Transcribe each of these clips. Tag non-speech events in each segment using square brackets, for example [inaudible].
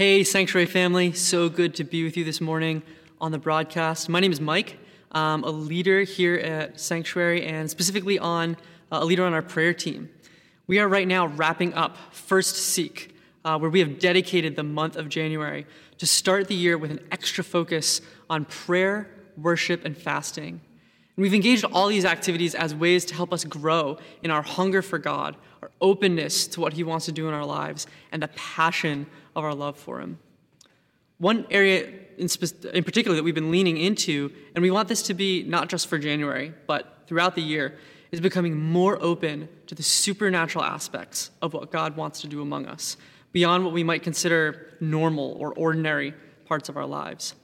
Hey, Sanctuary family, so good to be with you this morning on the broadcast. My name is Mike. I'm a leader here at Sanctuary and specifically on uh, a leader on our prayer team. We are right now wrapping up First Seek, uh, where we have dedicated the month of January to start the year with an extra focus on prayer, worship, and fasting. And we've engaged all these activities as ways to help us grow in our hunger for God, our openness to what He wants to do in our lives, and the passion of our love for Him. One area in, spe- in particular that we've been leaning into, and we want this to be not just for January, but throughout the year, is becoming more open to the supernatural aspects of what God wants to do among us, beyond what we might consider normal or ordinary parts of our lives.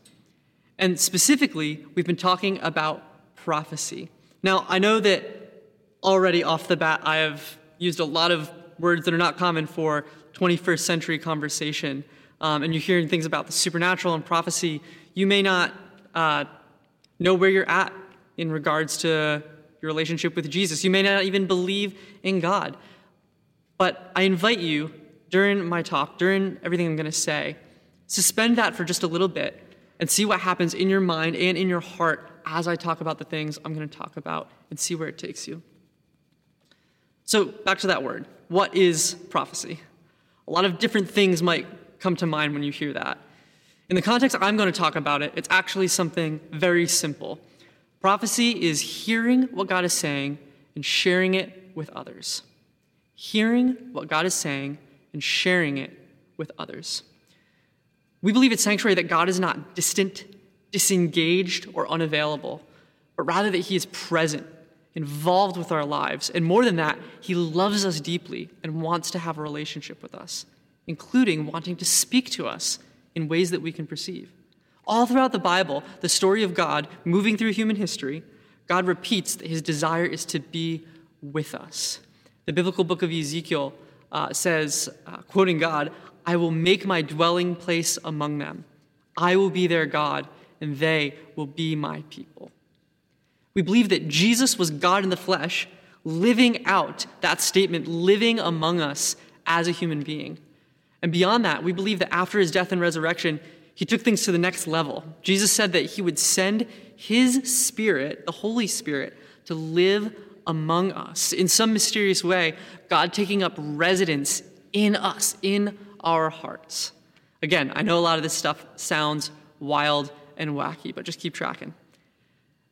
And specifically, we've been talking about prophecy. Now, I know that already off the bat, I have used a lot of words that are not common for 21st century conversation, um, and you're hearing things about the supernatural and prophecy. You may not uh, know where you're at in regards to your relationship with Jesus. You may not even believe in God. But I invite you during my talk, during everything I'm going to say, suspend that for just a little bit and see what happens in your mind and in your heart as I talk about the things I'm going to talk about and see where it takes you. So, back to that word. What is prophecy? A lot of different things might come to mind when you hear that. In the context I'm going to talk about it, it's actually something very simple. Prophecy is hearing what God is saying and sharing it with others. Hearing what God is saying and sharing it with others. We believe at Sanctuary that God is not distant, disengaged, or unavailable, but rather that He is present, involved with our lives. And more than that, He loves us deeply and wants to have a relationship with us, including wanting to speak to us in ways that we can perceive. All throughout the Bible, the story of God moving through human history, God repeats that His desire is to be with us. The biblical book of Ezekiel uh, says, uh, quoting God, I will make my dwelling place among them. I will be their God, and they will be my people. We believe that Jesus was God in the flesh, living out that statement, living among us as a human being. And beyond that, we believe that after his death and resurrection, he took things to the next level. Jesus said that he would send his spirit, the Holy Spirit, to live among us. In some mysterious way, God taking up residence in us, in our hearts. Again, I know a lot of this stuff sounds wild and wacky, but just keep tracking.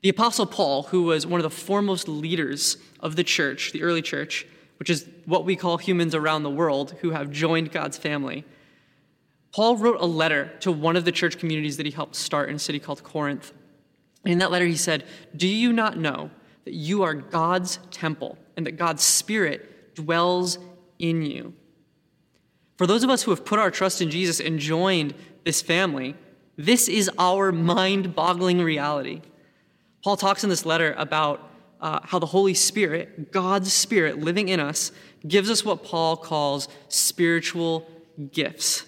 The Apostle Paul, who was one of the foremost leaders of the church, the early church, which is what we call humans around the world who have joined God's family, Paul wrote a letter to one of the church communities that he helped start in a city called Corinth. In that letter, he said, Do you not know that you are God's temple and that God's Spirit dwells in you? For those of us who have put our trust in Jesus and joined this family, this is our mind boggling reality. Paul talks in this letter about uh, how the Holy Spirit, God's Spirit living in us, gives us what Paul calls spiritual gifts.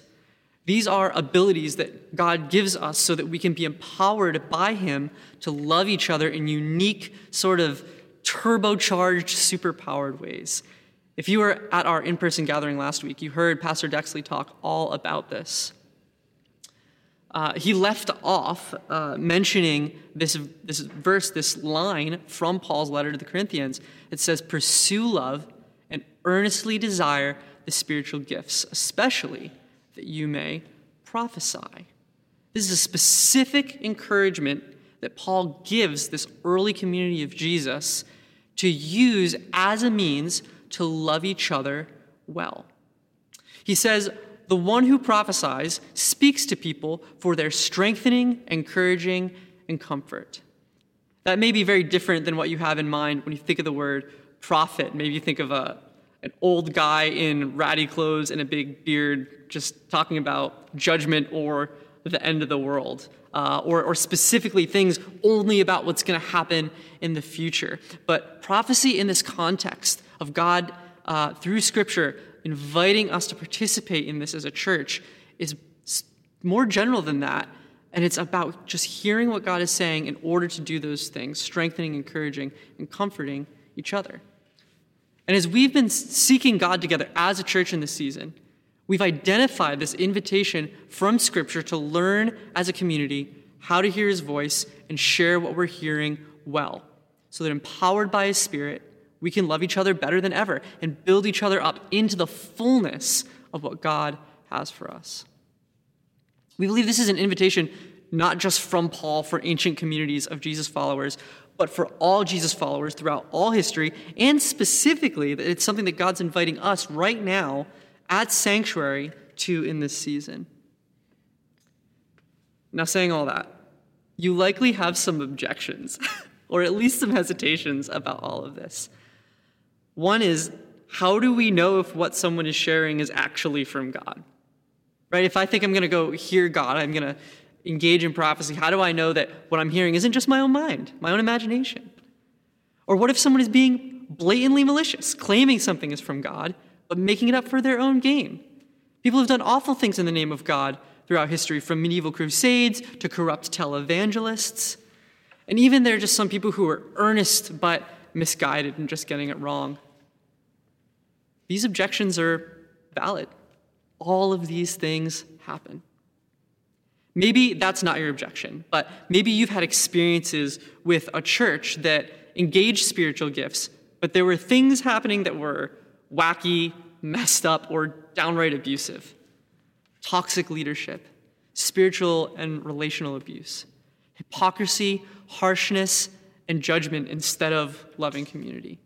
These are abilities that God gives us so that we can be empowered by Him to love each other in unique, sort of turbocharged, superpowered ways. If you were at our in person gathering last week, you heard Pastor Dexley talk all about this. Uh, he left off uh, mentioning this, this verse, this line from Paul's letter to the Corinthians. It says, Pursue love and earnestly desire the spiritual gifts, especially that you may prophesy. This is a specific encouragement that Paul gives this early community of Jesus to use as a means to love each other well. He says, The one who prophesies speaks to people for their strengthening, encouraging, and comfort. That may be very different than what you have in mind when you think of the word prophet. Maybe you think of a, an old guy in ratty clothes and a big beard just talking about judgment or the end of the world uh, or, or specifically things only about what's going to happen in the future. But prophecy in this context of God uh, through Scripture inviting us to participate in this as a church is more general than that. And it's about just hearing what God is saying in order to do those things, strengthening, encouraging, and comforting each other. And as we've been seeking God together as a church in this season, We've identified this invitation from Scripture to learn as a community how to hear His voice and share what we're hearing well, so that empowered by His Spirit, we can love each other better than ever and build each other up into the fullness of what God has for us. We believe this is an invitation not just from Paul for ancient communities of Jesus followers, but for all Jesus followers throughout all history, and specifically that it's something that God's inviting us right now at Sanctuary to in this season. Now, saying all that, you likely have some objections, [laughs] or at least some hesitations about all of this. One is how do we know if what someone is sharing is actually from God? Right? If I think I'm going to go hear God, I'm going to engage in prophecy, how do I know that what I'm hearing isn't just my own mind, my own imagination? Or what if someone is being blatantly malicious, claiming something is from God, but making it up for their own gain? People have done awful things in the name of God throughout history, from medieval crusades to corrupt televangelists. And even there are just some people who are earnest but misguided and just getting it wrong. These objections are valid. All of these things happen. Maybe that's not your objection, but maybe you've had experiences with a church that engaged spiritual gifts, but there were things happening that were wacky, messed up, or downright abusive. Toxic leadership, spiritual and relational abuse, hypocrisy, harshness, and judgment instead of loving community.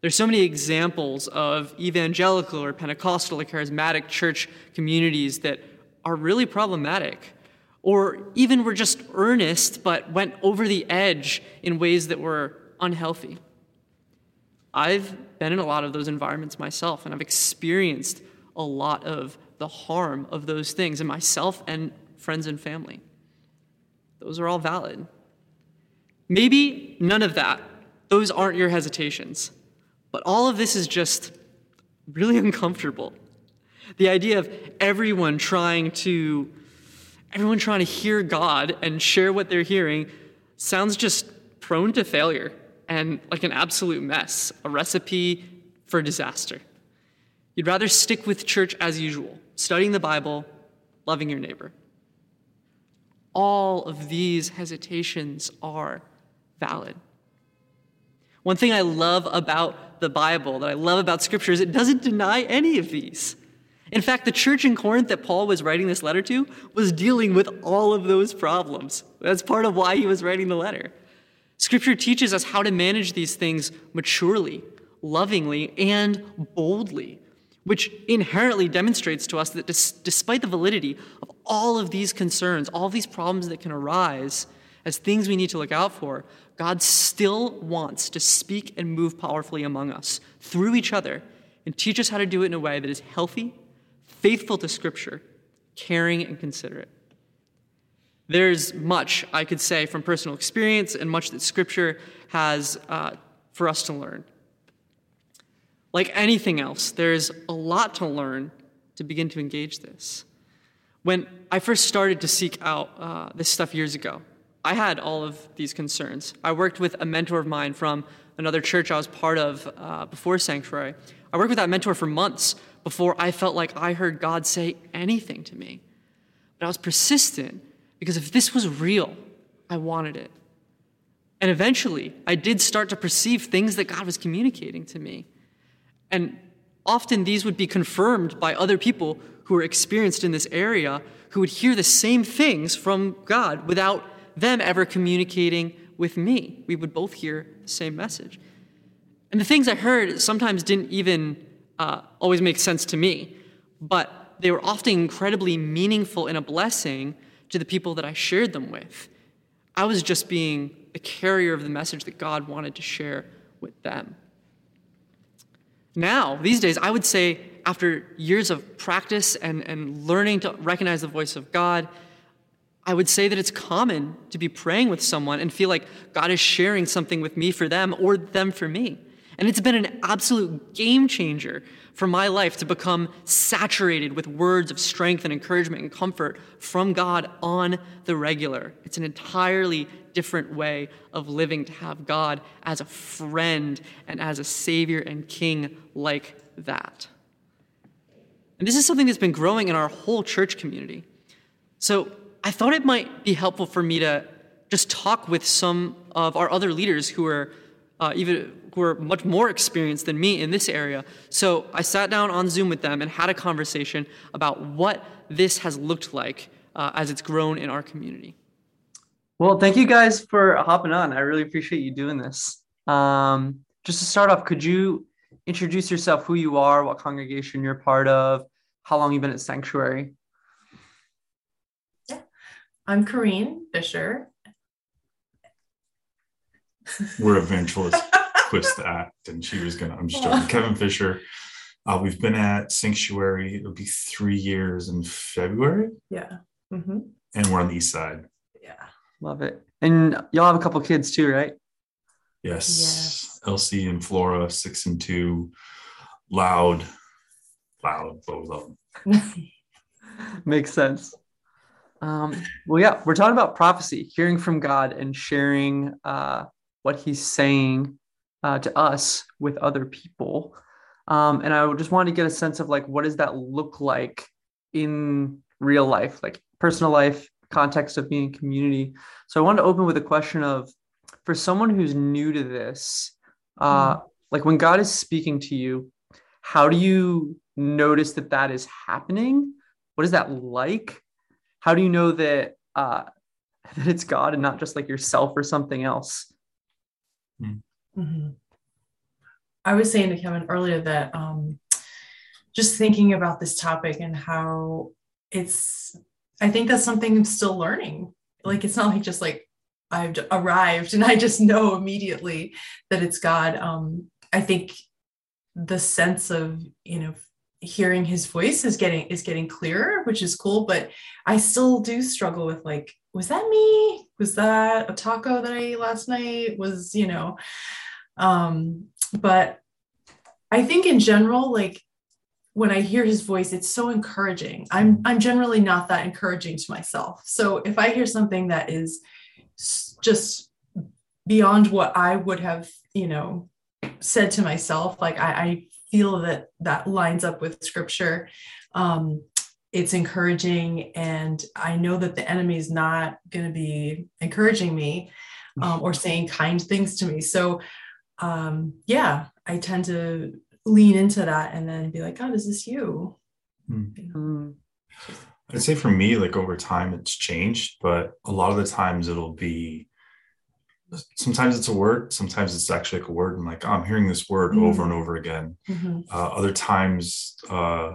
There's so many examples of evangelical or Pentecostal or charismatic church communities that are really problematic or even were just earnest but went over the edge in ways that were unhealthy. I've been in a lot of those environments myself, and I've experienced a lot of the harm of those things in myself and friends and family. Those are all valid. Maybe none of that, those aren't your hesitations, but all of this is just really [laughs] uncomfortable. The idea of everyone trying to everyone trying to hear God and share what they're hearing sounds just prone to failure and like an absolute mess, a recipe for disaster. You'd rather stick with church as usual, studying the Bible, loving your neighbor. All of these hesitations are valid. One thing I love about the Bible, that I love about Scripture, is it doesn't deny any of these. In fact, the church in Corinth that Paul was writing this letter to was dealing with all of those problems. That's part of why he was writing the letter. Scripture teaches us how to manage these things maturely, lovingly, and boldly, which inherently demonstrates to us that despite the validity of all of these concerns, all of these problems that can arise as things we need to look out for, God still wants to speak and move powerfully among us through each other and teach us how to do it in a way that is healthy faithful to Scripture, caring and considerate. There's much I could say from personal experience and much that Scripture has uh, for us to learn. Like anything else, there's a lot to learn to begin to engage this. When I first started to seek out uh, this stuff years ago, I had all of these concerns. I worked with a mentor of mine from another church I was part of uh, before Sanctuary. I worked with that mentor for months before I felt like I heard God say anything to me. But I was persistent because if this was real, I wanted it. And eventually, I did start to perceive things that God was communicating to me. And often these would be confirmed by other people who were experienced in this area who would hear the same things from God without them ever communicating with me. We would both hear the same message. And the things I heard sometimes didn't even uh, always make sense to me, but they were often incredibly meaningful and a blessing to the people that I shared them with. I was just being the carrier of the message that God wanted to share with them. Now, these days, I would say after years of practice and, and learning to recognize the voice of God, I would say that it's common to be praying with someone and feel like God is sharing something with me for them or them for me. And it's been an absolute game changer for my life to become saturated with words of strength and encouragement and comfort from God on the regular. It's an entirely different way of living to have God as a friend and as a Savior and King like that. And this is something that's been growing in our whole church community. So I thought it might be helpful for me to just talk with some of our other leaders who are uh, even who are much more experienced than me in this area. So I sat down on Zoom with them and had a conversation about what this has looked like uh, as it's grown in our community. Well, thank you guys for hopping on. I really appreciate you doing this. Um, just to start off, could you introduce yourself, who you are, what congregation you're part of, how long you've been at Sanctuary? Yeah, I'm Corrine Fisher. We're evangelist twist [laughs] act, and she was gonna. I'm just joking. [laughs] Kevin Fisher. Uh, we've been at Sanctuary. It'll be three years in February. Yeah. Mm-hmm. And we're on the east side. Yeah. Love it. And y'all have a couple kids too, right? Yes. yes. Elsie and Flora, six and two, loud, loud, both of them. Makes sense. Um, well, yeah, we're talking about prophecy, hearing from God and sharing uh, what He's saying uh, to us with other people. Um, and I just wanted to get a sense of like, what does that look like in real life, like personal life, context of being a community. So I wanted to open with a question of, for someone who's new to this, uh, mm. like when God is speaking to you, how do you notice that that is happening? What is that like? How do you know that uh, [laughs] that it's God and not just like yourself or something else? Mm. Mm-hmm. I was saying to Kevin earlier that um, just thinking about this topic and how it's, I think that's something I'm still learning. Like it's not like just like I've arrived and I just know immediately that it's God. Um, I think the sense of you know hearing his voice is getting is getting clearer which is cool but i still do struggle with like was that me? Was that a taco that i ate last night? Was you know um but i think in general like when i hear his voice it's so encouraging. I'm i'm generally not that encouraging to myself. So if i hear something that is just beyond what i would have you know said to myself like i, I feel that that lines up with scripture um, it's encouraging and i know that the enemy is not going to be encouraging me um, or saying kind things to me so um, yeah, I tend to lean into that and then be like, God, is this you? Mm-hmm. I'd say for me, like over time, it's changed, but a lot of the times it'll be sometimes it's a word, sometimes it's actually like a word, and like oh, I'm hearing this word mm-hmm. over and over again. Mm-hmm. Uh, other times, uh,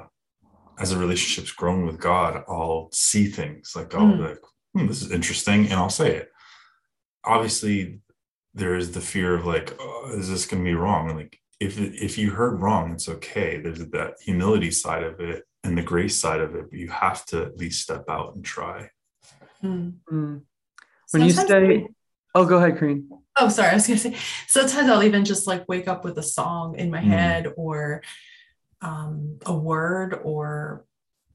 as a relationship's grown with God, I'll see things like, oh, like, hmm, this is interesting, and I'll say it. Obviously, there is the fear of like, oh, is this going to be wrong? And like, if if you heard wrong, it's okay. There's that humility side of it and the grace side of it, but you have to at least step out and try. Mm-hmm. When you say, oh, go ahead, Corrine. Oh, sorry. I was gonna say. Sometimes I'll even just like wake up with a song in my mm. head or um, a word or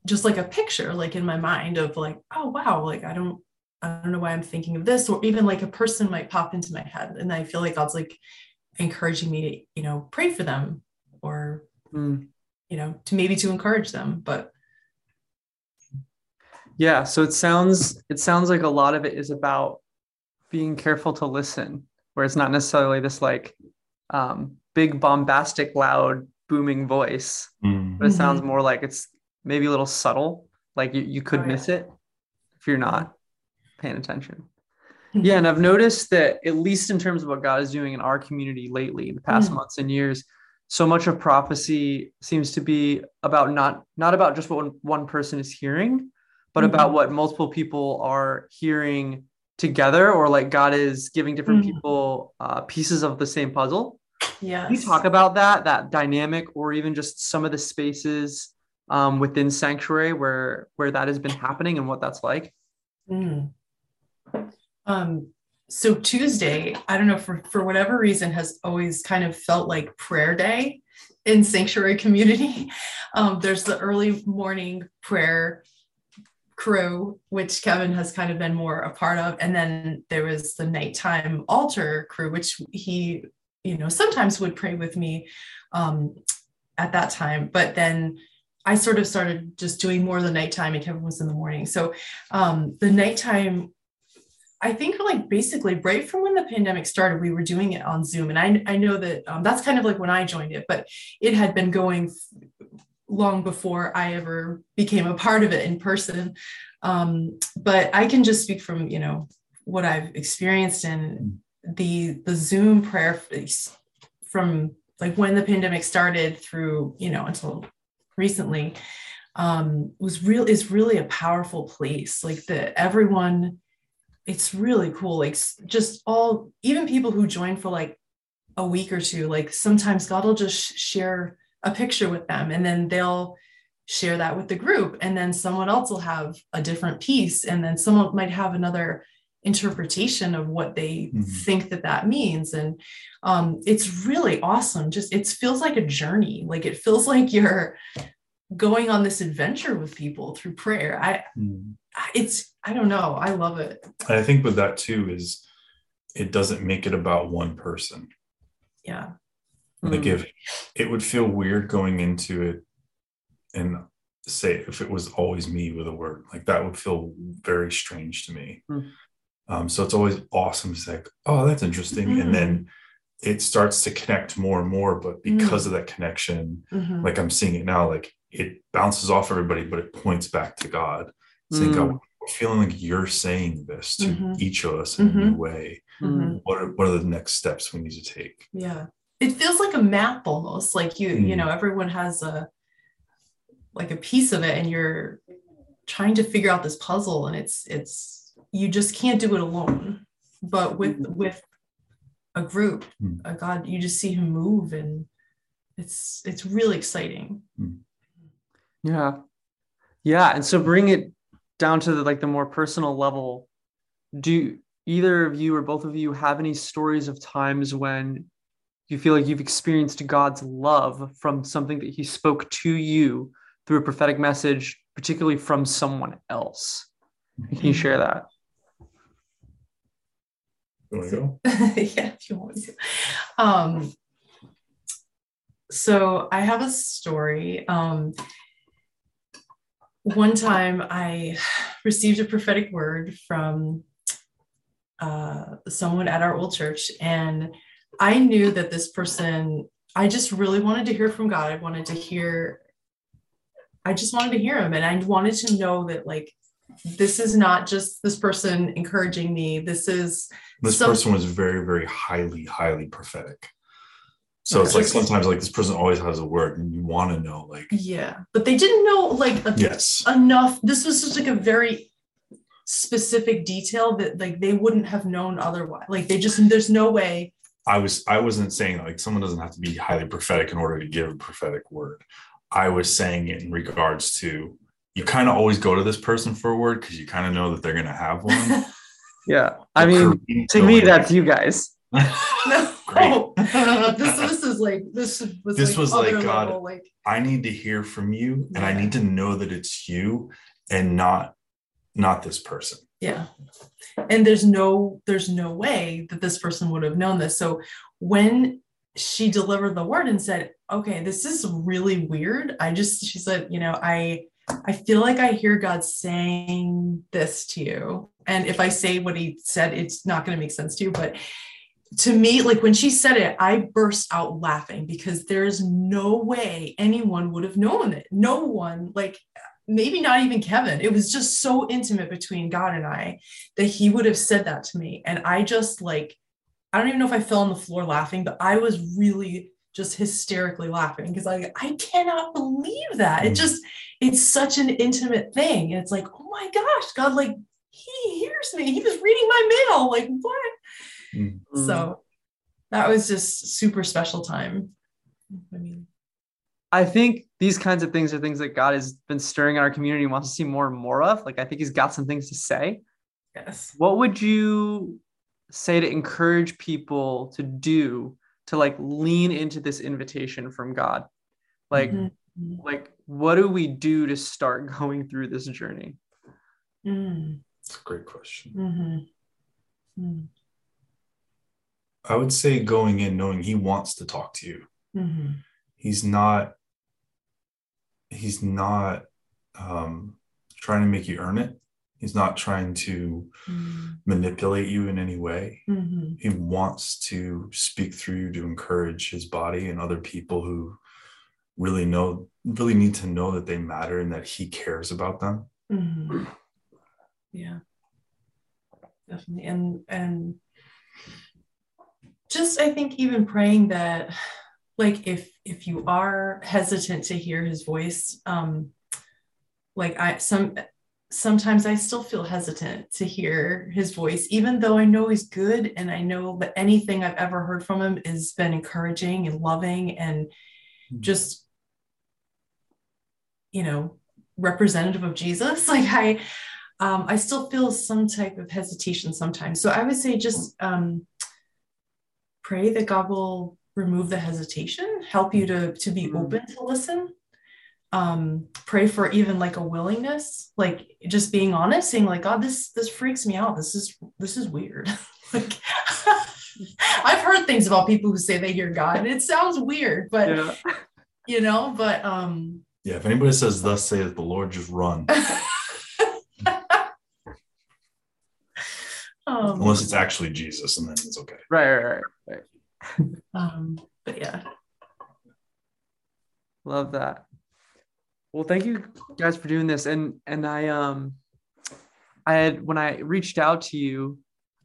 just like a picture, like in my mind of like, oh wow, like I don't I don't know why I'm thinking of this, or even like a person might pop into my head. And I feel like God's like encouraging me to, you know, pray for them or, mm. you know, to maybe to encourage them. But yeah, so it sounds it sounds like a lot of it is about being careful to listen, where it's not necessarily this like um, big bombastic, loud, booming voice, mm. but it sounds mm-hmm. more like it's maybe a little subtle, like you, you could oh, miss yeah. it if you're not paying attention. Mm-hmm. Yeah, and I've noticed that at least in terms of what God is doing in our community lately, in the past mm. months and years, so much of prophecy seems to be about not not about just what one person is hearing, but mm-hmm. about what multiple people are hearing together, or like God is giving different mm. people uh, pieces of the same puzzle. Yeah, we talk about that that dynamic, or even just some of the spaces um, within sanctuary where where that has been happening and what that's like. Mm. Um, so Tuesday, I don't know for for whatever reason, has always kind of felt like prayer day in sanctuary community. [laughs] Um, there's the early morning prayer crew, which Kevin has kind of been more a part of, and then there was the nighttime altar crew, which he, you know, sometimes would pray with me um, at that time, but then I sort of started just doing more of the nighttime and Kevin was in the morning. So um, the nighttime, I think like basically right from when the pandemic started, we were doing it on Zoom. And I, I know that um, that's kind of like when I joined it, but it had been going long before I ever became a part of it in person. Um, but I can just speak from, you know, what I've experienced and the the Zoom prayer from like when the pandemic started through, you know, until recently um, was real is really a powerful place. Like the everyone, it's really cool. Like just all even people who join for like a week or two, like sometimes God will just share a picture with them and then they'll share that with the group and then someone else will have a different piece and then someone might have another interpretation of what they mm-hmm. think that that means. And um, it's really awesome. Just it feels like a journey. Like it feels [laughs] like you're going on this adventure with people through prayer. I mm. it's i don't know. I love it. I think with that too is it doesn't make it about one person. Yeah like mm. if it would feel weird going into it and say if it was always me with a word like that would feel very strange to me mm. um, so it's always awesome to say oh that's interesting mm. and then it starts to connect more and more but because mm. of that connection mm-hmm. like i'm seeing it now like it bounces off everybody but it points back to god saying god mm. feeling like you're saying this to mm-hmm. each of us in mm-hmm. a new way mm-hmm. what, are, what are the next steps we need to take yeah it feels like a map almost like you you mm. know everyone has a like a piece of it and you're trying to figure out this puzzle and it's it's you just can't do it alone but with mm-hmm. with a group mm. a god you just see him move and it's it's really exciting mm. yeah yeah and so bring it down to the like the more personal level do either of you or both of you have any stories of times when you feel like you've experienced god's love from something that he spoke to you through a prophetic message, particularly from someone else. Can you share that? You want to go? [laughs] yeah, if you want to. Um, so I have a story. Um, one time I received a prophetic word from uh, someone at our old church, and I knew that this person, I just really wanted to hear from God. I wanted to hear I just wanted to hear him and I wanted to know that like this is not just this person encouraging me. This is this some- person was very, very highly, highly prophetic. So it's like sometimes like this person always has a word and you want to know like yeah, but they didn't know like a, yes enough. This was just like a very specific detail that like they wouldn't have known otherwise. Like they just there's no way. I was I wasn't saying like someone doesn't have to be highly prophetic in order to give a prophetic word. I was saying it in regards to you kind of always go to this person for a word because you kind of know that they're going to have one. [laughs] yeah. I mean, to me, that's you guys. [laughs] no, [laughs] Great. this, this is like, this was this like was like, God, level, like, I need to hear from you and I need to know that it's you and not, not this person. Yeah. And there's no, there's no way that this person would have known this. So when she delivered the word and said, okay, this is really weird. I just, she said, you know, I, I feel like I hear God saying this to you. And if I say what he said, it's not going to make sense to you. But to me, like when she said it, I burst out laughing because there's no way anyone would have known it. No one, like maybe not even Kevin. It was just so intimate between God and I that he would have said that to me. And I just like, I don't even know if I fell on the floor laughing, but I was really just hysterically laughing because I I cannot believe that. It mm. just it's such an intimate thing. And it's like, oh my gosh, God, like he hears me. He was reading my mail. Like what? Mm-hmm. So that was just super special time. I mean, I think these kinds of things are things that God has been stirring in our community and wants to see more and more of. Like I think he's got some things to say. Yes. What would you say to encourage people to do to like lean into this invitation from God? Like, mm-hmm. like what do we do to start going through this journey? Mm. That's a great question. Mm-hmm. Mm. I would say going in knowing he wants to talk to you. Mm-hmm. He's not he's not um, trying to make you earn it. He's not trying to mm-hmm. manipulate you in any way. Mm-hmm. He wants to speak through you to encourage his body and other people who really know, really need to know that they matter and that he cares about them. Mm-hmm. Yeah, definitely. And, and, just I think even praying that like if if you are hesitant to hear his voice um like I some sometimes I still feel hesitant to hear his voice, even though I know he's good and I know that anything I've ever heard from him has been encouraging and loving and mm-hmm. just, you know, representative of Jesus. [laughs] Like I, um, I still feel some type of hesitation sometimes. So I would say just um, pray that God will remove the hesitation, help you to to be mm-hmm. open to listen um pray for even like a willingness like just being honest saying like god this this freaks me out this is this is weird [laughs] like [laughs] i've heard things about people who say they hear god and it sounds weird but yeah. [laughs] you know but um yeah if anybody says thus saith the lord just run um, unless it's actually jesus and then it's okay right right right, right. Um but yeah love that well, thank you guys for doing this. And and I um I had when I reached out to you,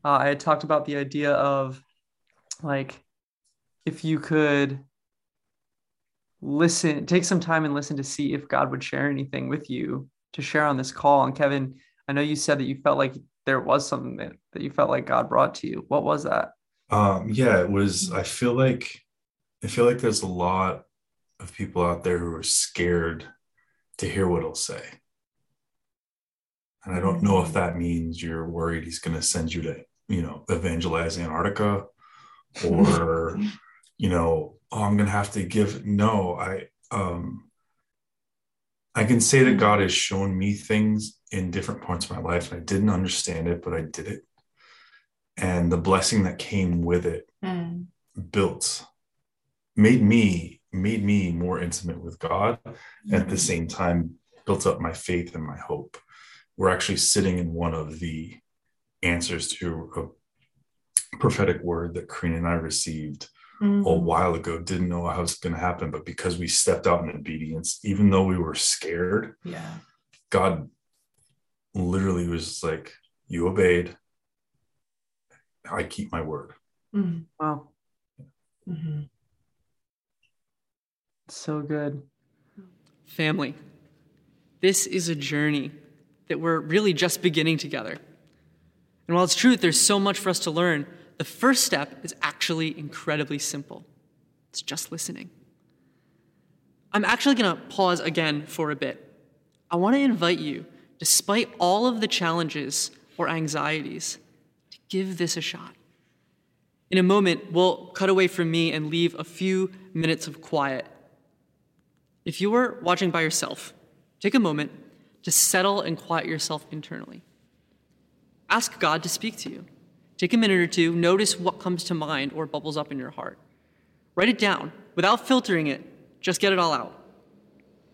uh, I had talked about the idea of like if you could listen, take some time and listen to see if God would share anything with you to share on this call. And Kevin, I know you said that you felt like there was something that, that you felt like God brought to you. What was that? Um, yeah, it was, I feel like, I feel like there's a lot of people out there who are scared to hear what he'll say. And I don't know if mm. that means you're worried he's going to send you to, you know, evangelize Antarctica or, [laughs] you know, oh, I'm going to have to give. No, I, um, I can say that God has shown me things in different parts of my life. I didn't understand it, but I did it. And the blessing that came with it mm. built, made me made me more intimate with God. Mm-hmm. At the same time, built up my faith and my hope. We're actually sitting in one of the answers to a prophetic word that Karina and I received mm-hmm. a while ago. Didn't know how it's going to happen, but because we stepped out in obedience, even though we were scared, yeah, God literally was like, "You obeyed. I keep my word." Mm-hmm. Wow. Mm-hmm. So good. Family, this is a journey that we're really just beginning together. And while it's true that there's so much for us to learn, the first step is actually incredibly simple it's just listening. I'm actually going to pause again for a bit. I want to invite you, despite all of the challenges or anxieties, to give this a shot. In a moment, we'll cut away from me and leave a few minutes of quiet if you are watching by yourself, take a moment to settle and quiet yourself internally. Ask God to speak to you. Take a minute or two, notice what comes to mind or bubbles up in your heart. Write it down without filtering it, just get it all out.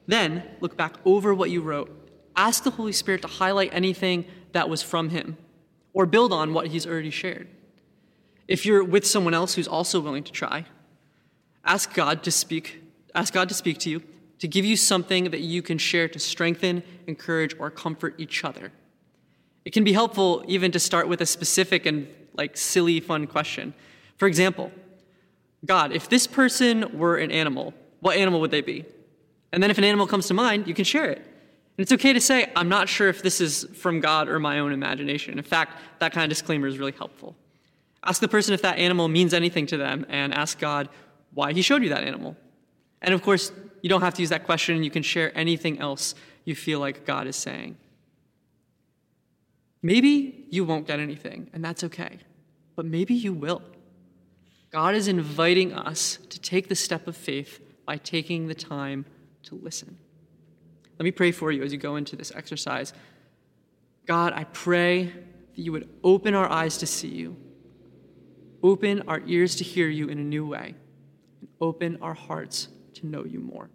Then look back over what you wrote. Ask the Holy Spirit to highlight anything that was from Him or build on what He's already shared. If you're with someone else who's also willing to try, ask God to speak, ask God to speak to you to give you something that you can share to strengthen, encourage, or comfort each other. It can be helpful even to start with a specific and like silly, fun question. For example, God, if this person were an animal, what animal would they be? And then if an animal comes to mind, you can share it. And it's okay to say, I'm not sure if this is from God or my own imagination. In fact, that kind of disclaimer is really helpful. Ask the person if that animal means anything to them and ask God why he showed you that animal. And of course, you don't have to use that question. You can share anything else you feel like God is saying. Maybe you won't get anything, and that's okay. But maybe you will. God is inviting us to take the step of faith by taking the time to listen. Let me pray for you as you go into this exercise. God, I pray that you would open our eyes to see you, open our ears to hear you in a new way, and open our hearts to know you more.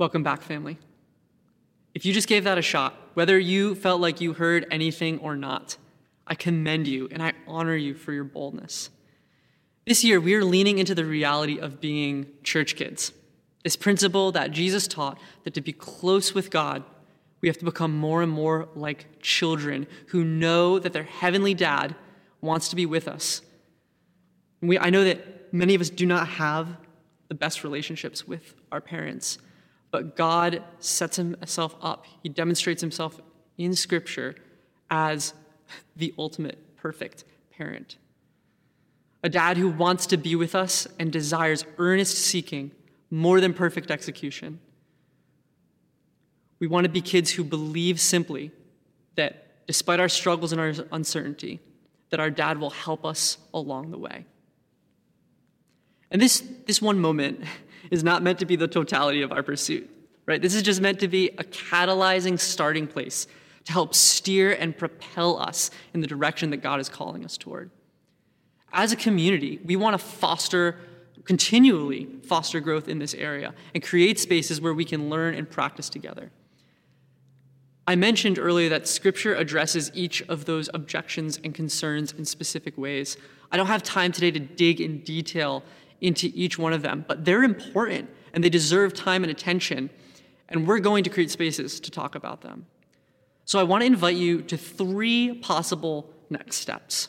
Welcome back, family. If you just gave that a shot, whether you felt like you heard anything or not, I commend you and I honor you for your boldness. This year, we are leaning into the reality of being church kids. This principle that Jesus taught that to be close with God, we have to become more and more like children who know that their heavenly dad wants to be with us. We, I know that many of us do not have the best relationships with our parents, but God sets himself up. He demonstrates himself in Scripture as the ultimate perfect parent. A dad who wants to be with us and desires earnest seeking more than perfect execution. We want to be kids who believe simply that despite our struggles and our uncertainty, that our dad will help us along the way. And this, this one moment is not meant to be the totality of our pursuit, right? This is just meant to be a catalyzing starting place to help steer and propel us in the direction that God is calling us toward. As a community, we want to foster, continually foster growth in this area and create spaces where we can learn and practice together. I mentioned earlier that Scripture addresses each of those objections and concerns in specific ways. I don't have time today to dig in detail into each one of them, but they're important and they deserve time and attention, and we're going to create spaces to talk about them. So I want to invite you to three possible next steps.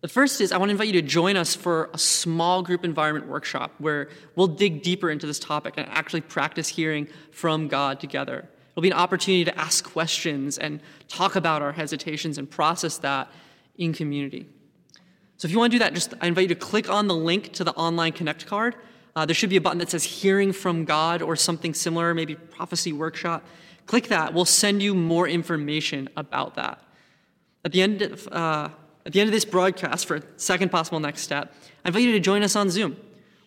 The first is I want to invite you to join us for a small group environment workshop where we'll dig deeper into this topic and actually practice hearing from God together. It'll be an opportunity to ask questions and talk about our hesitations and process that in community. So if you want to do that, just I invite you to click on the link to the online Connect card. Uh, there should be a button that says Hearing from God or something similar, maybe Prophecy Workshop. Click that. We'll send you more information about that. At the end of, uh, at the end of this broadcast, for a second possible next step, I invite you to join us on Zoom.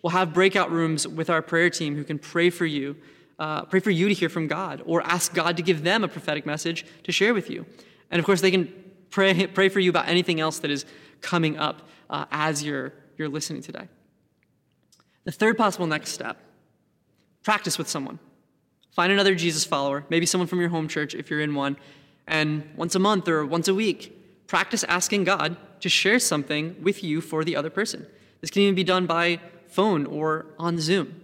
We'll have breakout rooms with our prayer team who can pray for you uh, pray for you to hear from God or ask God to give them a prophetic message to share with you. And of course, they can pray, pray for you about anything else that is coming up uh, as you're, you're listening today. The third possible next step practice with someone. Find another Jesus follower, maybe someone from your home church if you're in one, and once a month or once a week, practice asking God to share something with you for the other person. This can even be done by phone or on Zoom.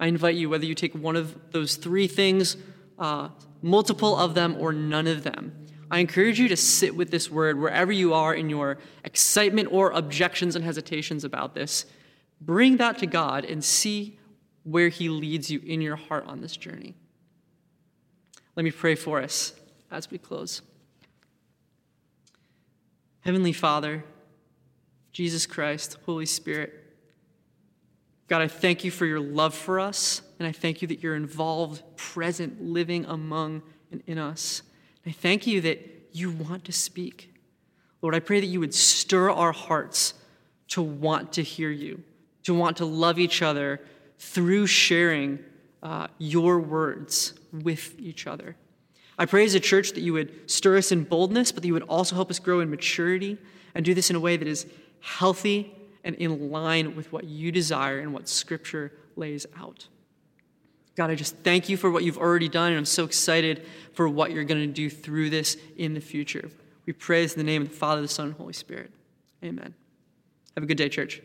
I invite you, whether you take one of those three things, uh, multiple of them, or none of them, I encourage you to sit with this word wherever you are in your excitement or objections and hesitations about this. Bring that to God and see where He leads you in your heart on this journey. Let me pray for us as we close. Heavenly Father, Jesus Christ, Holy Spirit, God, I thank you for your love for us, and I thank you that you're involved, present, living among and in us. I thank you that you want to speak. Lord, I pray that you would stir our hearts to want to hear you, to want to love each other through sharing uh, your words with each other. I pray as a church that you would stir us in boldness, but that you would also help us grow in maturity and do this in a way that is healthy and in line with what you desire and what Scripture lays out. God, I just thank you for what you've already done, and I'm so excited for what you're going to do through this in the future. We praise in the name of the Father, the Son, and Holy Spirit. Amen. Have a good day, church.